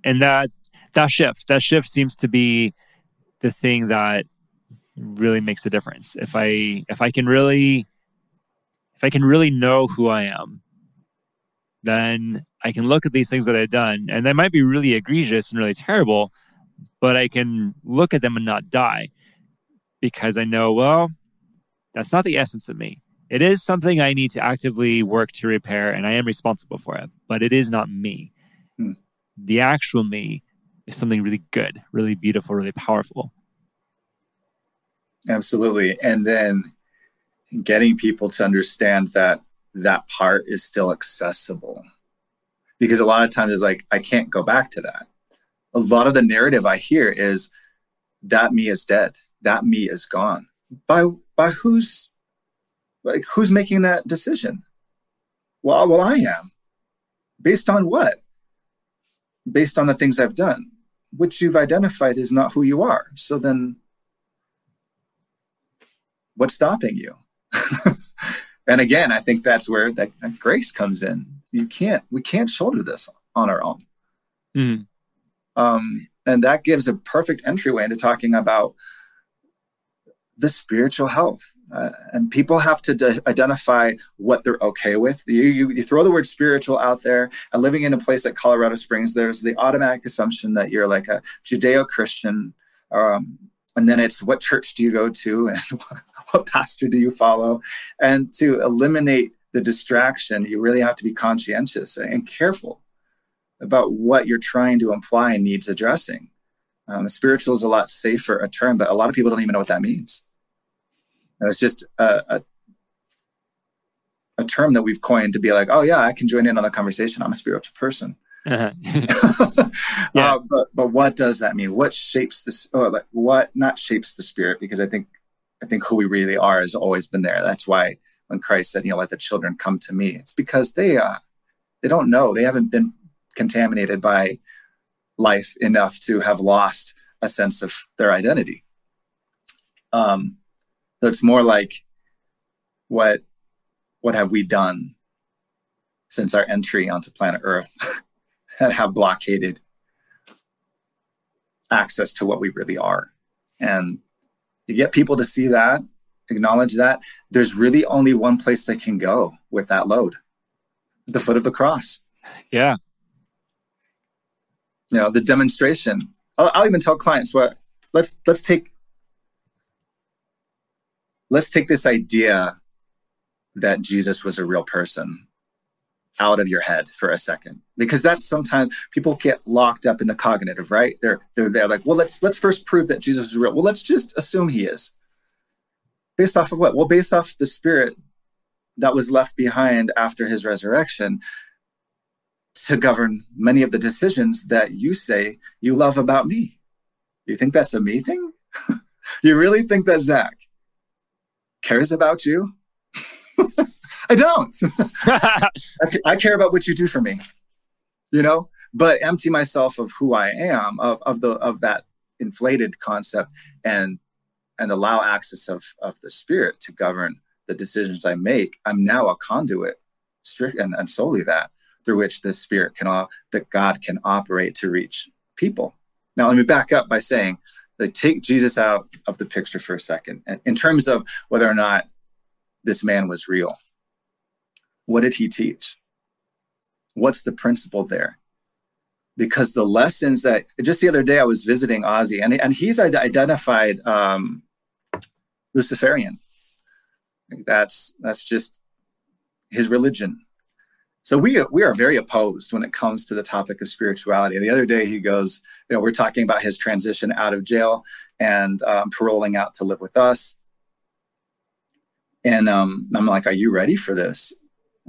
and that that shift, that shift seems to be the thing that really makes a difference. If I if I can really if I can really know who I am, then I can look at these things that I've done, and they might be really egregious and really terrible, but I can look at them and not die because I know, well, that's not the essence of me. It is something I need to actively work to repair, and I am responsible for it, but it is not me. Hmm. The actual me is something really good, really beautiful, really powerful. Absolutely. And then getting people to understand that that part is still accessible. Because a lot of times it's like, I can't go back to that. A lot of the narrative I hear is that me is dead. That me is gone. By by who's like who's making that decision? Well, well, I am. Based on what? Based on the things I've done, which you've identified is not who you are. So then what's stopping you? (laughs) and again, I think that's where that, that, grace comes in. You can't, we can't shoulder this on our own. Mm. Um, and that gives a perfect entryway into talking about the spiritual health. Uh, and people have to de- identify what they're okay with. You, you, you throw the word spiritual out there, and living in a place like Colorado Springs, there's the automatic assumption that you're like a Judeo Christian. Um, and then it's what church do you go to and (laughs) (laughs) what pastor do you follow? And to eliminate the distraction, you really have to be conscientious and careful about what you're trying to imply needs addressing. Um, spiritual is a lot safer a term, but a lot of people don't even know what that means. And it's just a, a, a term that we've coined to be like, oh yeah, I can join in on the conversation. I'm a spiritual person. Uh-huh. (laughs) yeah. Uh, but but what does that mean? What shapes this? Or like what not shapes the spirit? Because I think I think who we really are has always been there. That's why when Christ said, you know, let the children come to me, it's because they uh they don't know. They haven't been contaminated by life enough to have lost a sense of their identity. Um, so it's more like what what have we done since our entry onto planet Earth (laughs) that have blockaded access to what we really are. And you get people to see that, acknowledge that, there's really only one place they can go with that load the foot of the cross. Yeah. You know, the demonstration. I'll, I'll even tell clients what let's let's take let's take this idea that Jesus was a real person out of your head for a second. Because that's sometimes people get locked up in the cognitive right? They're they're, they're like well let's let's first prove that jesus is real. Well let's just assume he is. Based off of what? Well based off the spirit that was left behind after his resurrection to govern many of the decisions that you say you love about me. You think that's a me thing? (laughs) You really think that zach cares about you (laughs) I don't. (laughs) I, care about what you do for me, you know, but empty myself of who I am, of, of the of that inflated concept and and allow access of, of the spirit to govern the decisions I make. I'm now a conduit, strict and, and solely that through which the spirit can all that God can operate to reach people. Now let me back up by saying like take Jesus out of the picture for a second. In terms of whether or not this man was real. What did he teach? What's the principle there? Because the lessons that just the other day I was visiting Ozzy and, and he's identified um, Luciferian. That's that's just his religion. So we we are very opposed when it comes to the topic of spirituality. The other day he goes, you know, we're talking about his transition out of jail and um, paroling out to live with us. And um, I'm like, "Are you ready for this?"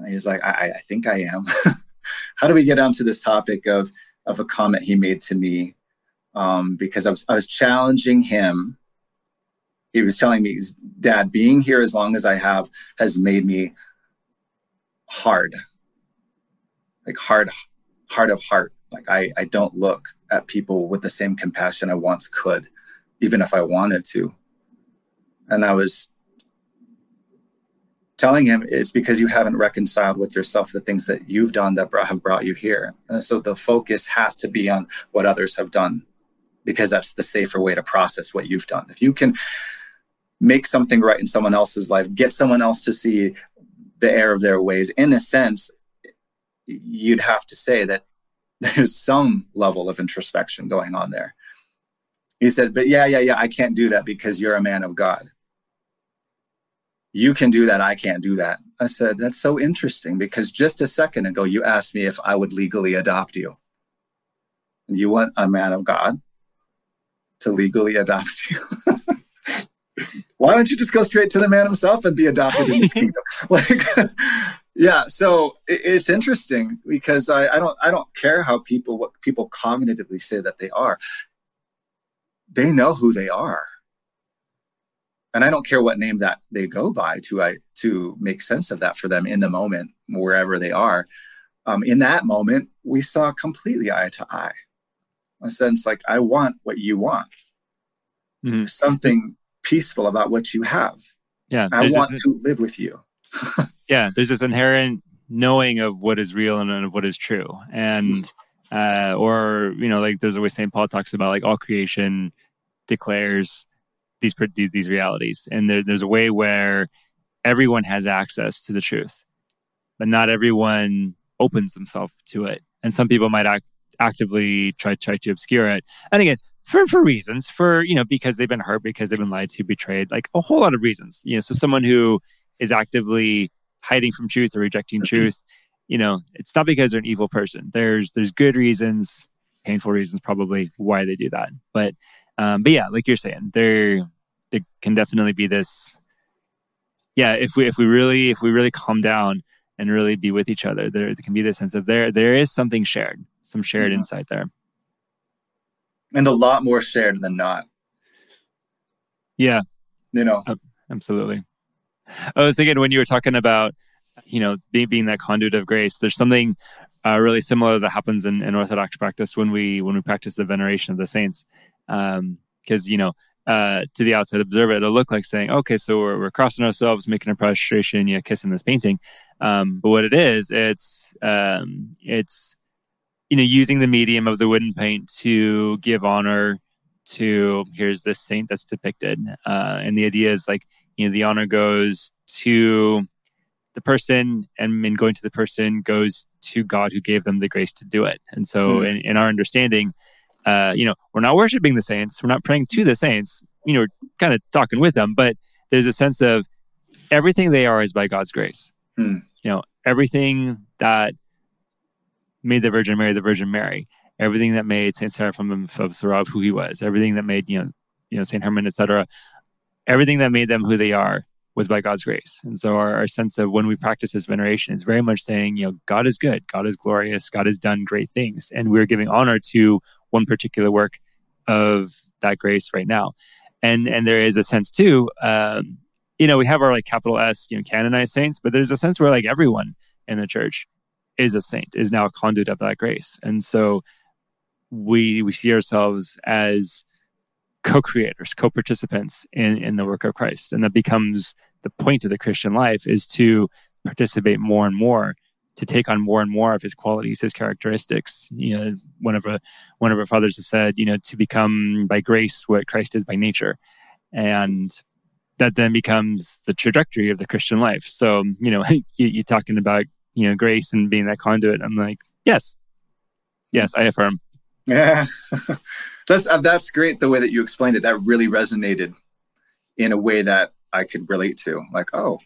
He's like, I, I think I am. (laughs) How do we get onto this topic of of a comment he made to me? Um, because I was I was challenging him. He was telling me, Dad, being here as long as I have has made me hard, like hard, hard of heart. Like I I don't look at people with the same compassion I once could even if I wanted to. And I was telling him it's because you haven't reconciled with yourself the things that you've done that have brought you here. And so the focus has to be on what others have done because that's the safer way to process what you've done. If you can make something right in someone else's life, get someone else to see the error of their ways, in a sense, you'd have to say that there's some level of introspection going on there. He said, But yeah, yeah, yeah, I can't do that because you're a man of God. You can do that. I can't do that. I said, That's so interesting because just a second ago, you asked me if I would legally adopt you. And you want a man of God to legally adopt you. (laughs) Why don't you just go straight to the man himself and be adopted in his kingdom? (laughs) Like, (laughs) yeah. So it's interesting because I, I don't I don't care how people what people cognitively say that they are. They know who they are, and I don't care what name that they go by to I to make sense of that for them in the moment wherever they are. Um, in that moment, we saw completely eye to eye. A sense like I want what you want. Mm-hmm. Something peaceful about what you have. Yeah. I want this, to live with you. (laughs) yeah. There's this inherent knowing of what is real and of what is true. And, uh, or, you know, like there's a way St. Paul talks about like all creation declares these, these realities. And there, there's a way where everyone has access to the truth, but not everyone opens themselves to it. And some people might act, actively try try to obscure it. And again, for for reasons for you know because they've been hurt because they've been lied to betrayed like a whole lot of reasons you know so someone who is actively hiding from truth or rejecting truth you know it's not because they're an evil person there's there's good reasons painful reasons probably why they do that but um but yeah like you're saying there there can definitely be this yeah if we if we really if we really calm down and really be with each other there, there can be this sense of there there is something shared some shared yeah. insight there and a lot more shared than not. Yeah. You know, absolutely. I was thinking when you were talking about, you know, being, being that conduit of grace, there's something uh, really similar that happens in, in Orthodox practice when we when we practice the veneration of the saints. Because um, you know, uh, to the outside observer, it'll look like saying, "Okay, so we're, we're crossing ourselves, making a prostration, you know, kissing this painting." Um, but what it is, it's um, it's you know using the medium of the wooden paint to give honor to here's this saint that's depicted uh, and the idea is like you know the honor goes to the person and in going to the person goes to god who gave them the grace to do it and so mm. in, in, our understanding uh, you know we're not worshiping the saints we're not praying to the saints you know we're kind of talking with them but there's a sense of everything they are is by god's grace mm. you know everything that made the Virgin Mary the Virgin Mary. Everything that made Saint Seraphim of Sarov who he was, everything that made you know you know Saint Herman, etc. Everything that made them who they are was by God's grace. And so our, our, sense of when we practice this veneration is very much saying, you know, God is good, God is glorious, God has done great things. And we're giving honor to one particular work of that grace right now. And and there is a sense too, um, you know, we have our like capital S, you know, canonized saints, but there's a sense where like everyone in the church is a saint, is now a conduit of that grace. And so we we see ourselves as co-creators, co-participants in, in the work of Christ. And that becomes the point of the Christian life is to participate more and more, to take on more and more of his qualities, his characteristics. You know, one of our one of our fathers has said, you know, to become by grace what Christ is by nature. And that then becomes the trajectory of the Christian life. So, you know, (laughs) you, you're talking about you know grace and being that conduit i'm like yes yes i affirm yeah (laughs) that's uh, that's great the way that you explained it that really resonated in a way that i could relate to like oh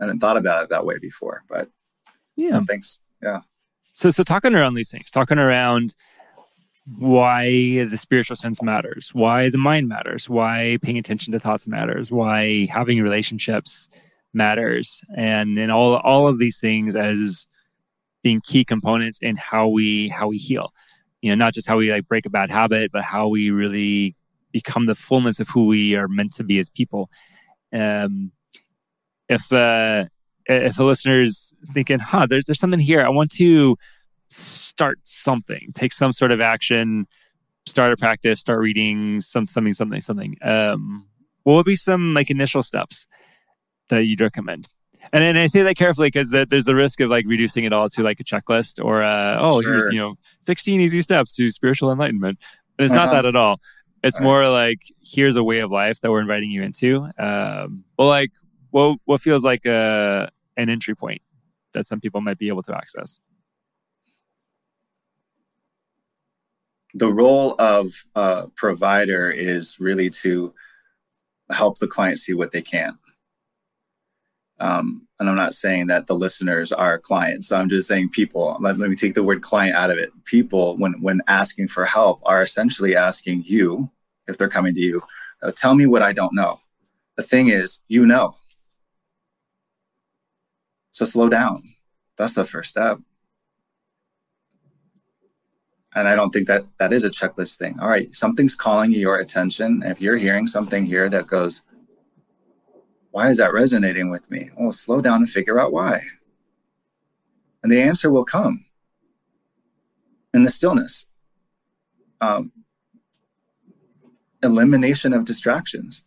i hadn't thought about it that way before but yeah. Thanks yeah. So so talking around these things talking around why the spiritual sense matters why the mind matters why paying attention to thoughts matters why having relationships matters and and all all of these things as being key components in how we how we heal. You know not just how we like break a bad habit but how we really become the fullness of who we are meant to be as people. Um if uh if a listener's thinking huh there's, there's something here i want to start something take some sort of action start a practice, start reading some something, something, something. Um, what would be some like initial steps that you'd recommend? And, and I say that carefully because that there's the risk of like reducing it all to like a checklist or uh, oh sure. here's you know 16 easy steps to spiritual enlightenment. But it's uh-huh. not that at all. It's all more right. like here's a way of life that we're inviting you into. Um, well, like what what feels like a an entry point that some people might be able to access. The role of a provider is really to help the client see what they can. Um, and I'm not saying that the listeners are clients. I'm just saying people. Let, let me take the word client out of it. People, when when asking for help, are essentially asking you, if they're coming to you, oh, tell me what I don't know. The thing is, you know. So slow down. That's the first step. And I don't think that that is a checklist thing. All right, something's calling your attention. If you're hearing something here that goes, why is that resonating with me? Well, slow down and figure out why. And the answer will come in the stillness. Um, elimination of distractions.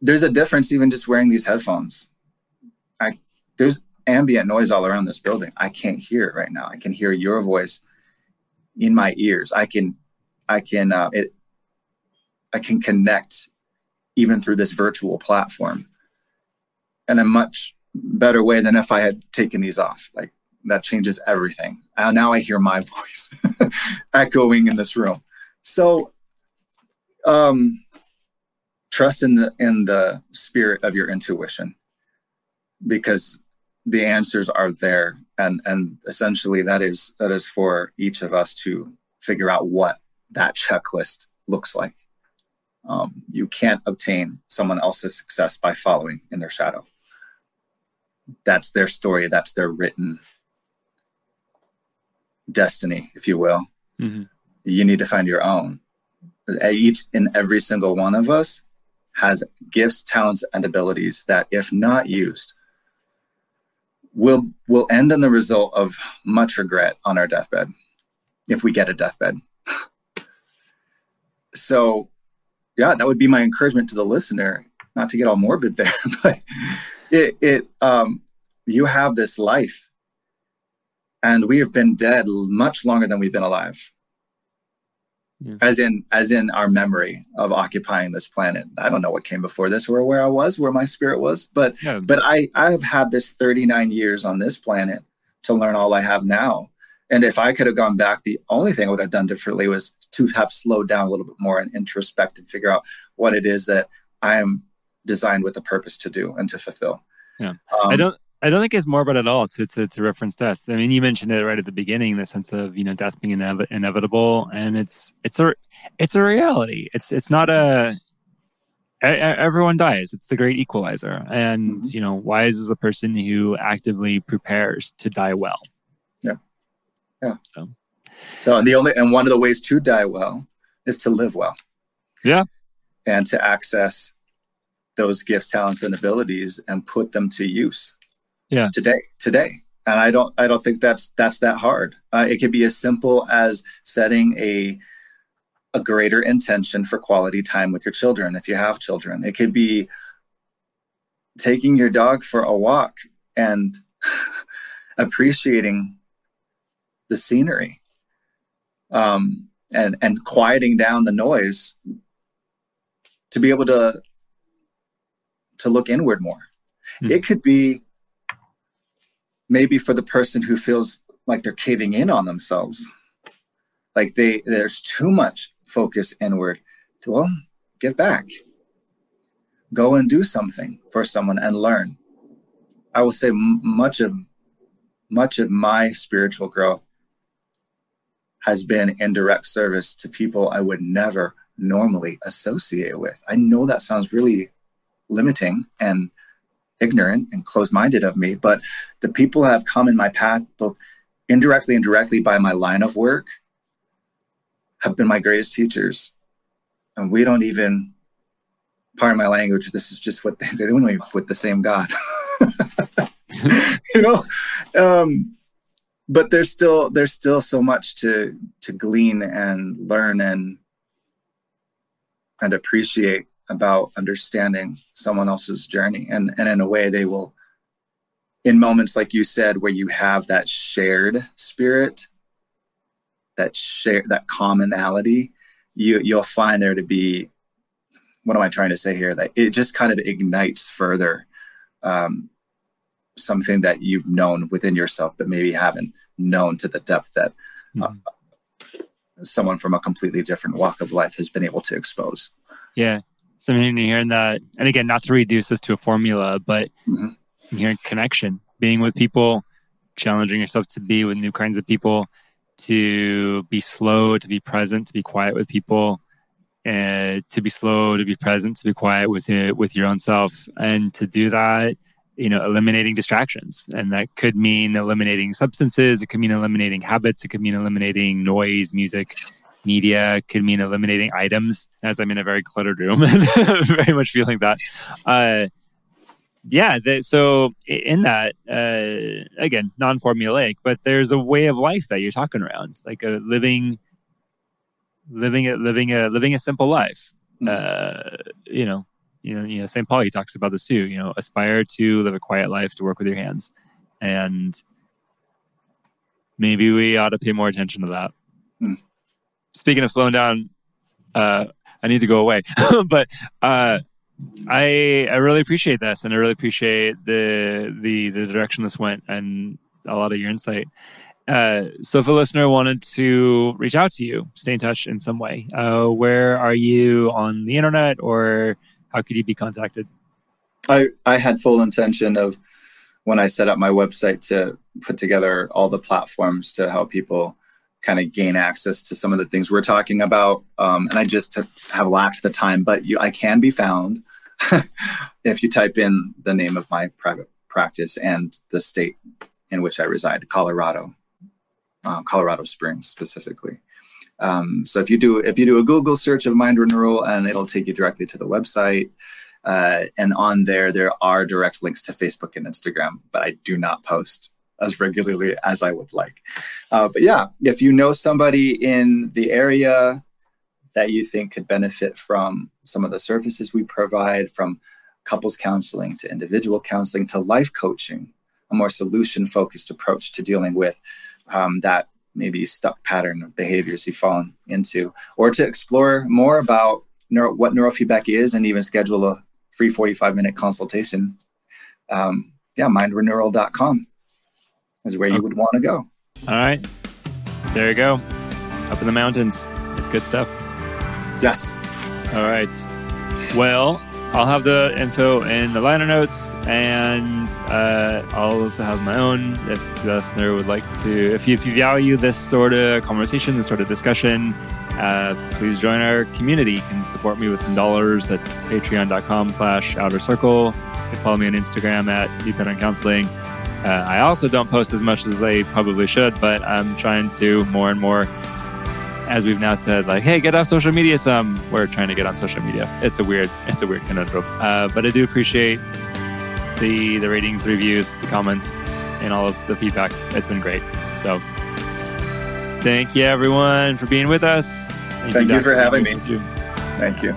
There's a difference even just wearing these headphones. There's ambient noise all around this building. I can't hear it right now. I can hear your voice in my ears. I can I can uh, it I can connect even through this virtual platform in a much better way than if I had taken these off. Like that changes everything. Uh, now I hear my (laughs) voice echoing in this room. So um, trust in the in the spirit of your intuition because the answers are there and and essentially that is that is for each of us to figure out what that checklist looks like um, you can't obtain someone else's success by following in their shadow. That's their story, that's their written destiny, if you will. Mm-hmm. You need to find your own. Each and every single one of us has gifts, talents, and abilities that, if not used, will will end in the result of much regret on our deathbed if we get a deathbed. (laughs) so yeah, that would be my encouragement to the listener, not to get all morbid there, (laughs) but it, it um, you have this life and we have been dead much longer than we've been alive. Yeah. As in, as in our memory of occupying this planet. I don't know what came before this, or where I was, where my spirit was, but yeah. but I I have had this 39 years on this planet to learn all I have now. And if I could have gone back, the only thing I would have done differently was to have slowed down a little bit more and introspect and figure out what it is that I am designed with a purpose to do and to fulfill. Yeah. Um, I don't I don't think it's morbid at it all to, to, to reference death. I mean, you mentioned it right at the beginning, the sense of you know death being inev- inevitable, and it's it's a it's a reality. It's it's not a everyone dies. It's the great equalizer, and mm-hmm. you know wise is a person who actively prepares to die well. Yeah, yeah. So so the only and one of the ways to die well is to live well. Yeah. And to access those gifts, talents, and abilities and put them to use. Yeah. Today. Today. And I don't I don't think that's that's that hard. Uh, it could be as simple as setting a a greater intention for quality time with your children if you have children. It could be taking your dog for a walk and (laughs) appreciating the scenery um, and and quieting down the noise to be able to to look inward more. Mm. It could be maybe for the person who feels like they're caving in on themselves, like they there's too much focus inward. To well, give back. Go and do something for someone and learn. I will say m- much of much of my spiritual growth has been in direct service to people I would never normally associate with. I know that sounds really limiting and ignorant and closed minded of me, but the people have come in my path, both indirectly and directly by my line of work, have been my greatest teachers. And we don't even, pardon my language, this is just what they, (laughs) they don't even with the same God. (laughs) you know? Um, but there's still there's still so much to to glean and learn and and appreciate about understanding someone else's journey. And and in a way they will in moments like you said where you have that shared spirit that share that commonality you you'll find there to be what am i trying to say here? That it just kind of ignites further um, something that you've known within yourself but maybe haven't known to the depth that uh, mm-hmm. someone from a completely different walk of life has been able to expose. Yeah something hearing that and again not to reduce this to a formula but mm-hmm hearing connection, being with people, challenging yourself to be with new kinds of people, to be slow, to be present, to be quiet with people, and to be slow, to be present, to be quiet with it, with your own self, and to do that, you know, eliminating distractions, and that could mean eliminating substances. It could mean eliminating habits. It could mean eliminating noise, music, media. Could mean eliminating items. As I'm in a very cluttered room, (laughs) very much feeling that. Uh, yeah the, so in that uh, again non-formulaic but there's a way of life that you're talking around like a living living a living a living a simple life mm-hmm. uh, you know you know you know st paul he talks about this too you know aspire to live a quiet life to work with your hands and maybe we ought to pay more attention to that mm. Speaking of slowing down uh, i need to go away (laughs) but uh, I I really appreciate this, and I really appreciate the the the direction this went, and a lot of your insight. Uh, so, if a listener wanted to reach out to you, stay in touch in some way, uh, where are you on the internet, or how could you be contacted? I I had full intention of when I set up my website to put together all the platforms to help people kind of gain access to some of the things we're talking about. Um, and I just have lacked the time, but you, I can be found (laughs) if you type in the name of my private practice and the state in which I reside, Colorado, uh, Colorado Springs specifically. Um, so if you do if you do a Google search of Mind Reneural, and it'll take you directly to the website. Uh, and on there, there are direct links to Facebook and Instagram, but I do not post as regularly as I would like. Uh, but yeah, if you know somebody in the area that you think could benefit from some of the services we provide from couples counseling to individual counseling to life coaching, a more solution focused approach to dealing with um, that maybe stuck pattern of behaviors you've fallen into, or to explore more about neuro- what neurofeedback is and even schedule a free 45 minute consultation. Um, yeah, mindreneural.com is where you would want to go. All right. There you go. Up in the mountains. It's good stuff. Yes. All right. Well, I'll have the info in the liner notes, and uh, I'll also have my own. If the listener would like to, if you, if you value this sort of conversation, this sort of discussion, uh, please join our community. You can support me with some dollars at patreon.com slash outer circle. You can follow me on Instagram at Dependent Counseling. Uh, I also don't post as much as I probably should, but I'm trying to more and more as we've now said, like, hey, get off social media some. We're trying to get on social media. It's a weird, it's a weird conundrum. Uh, but I do appreciate the the ratings, the reviews, the comments, and all of the feedback. It's been great. So thank you everyone for being with us. Thank, thank you, you for having me. Too. Thank you.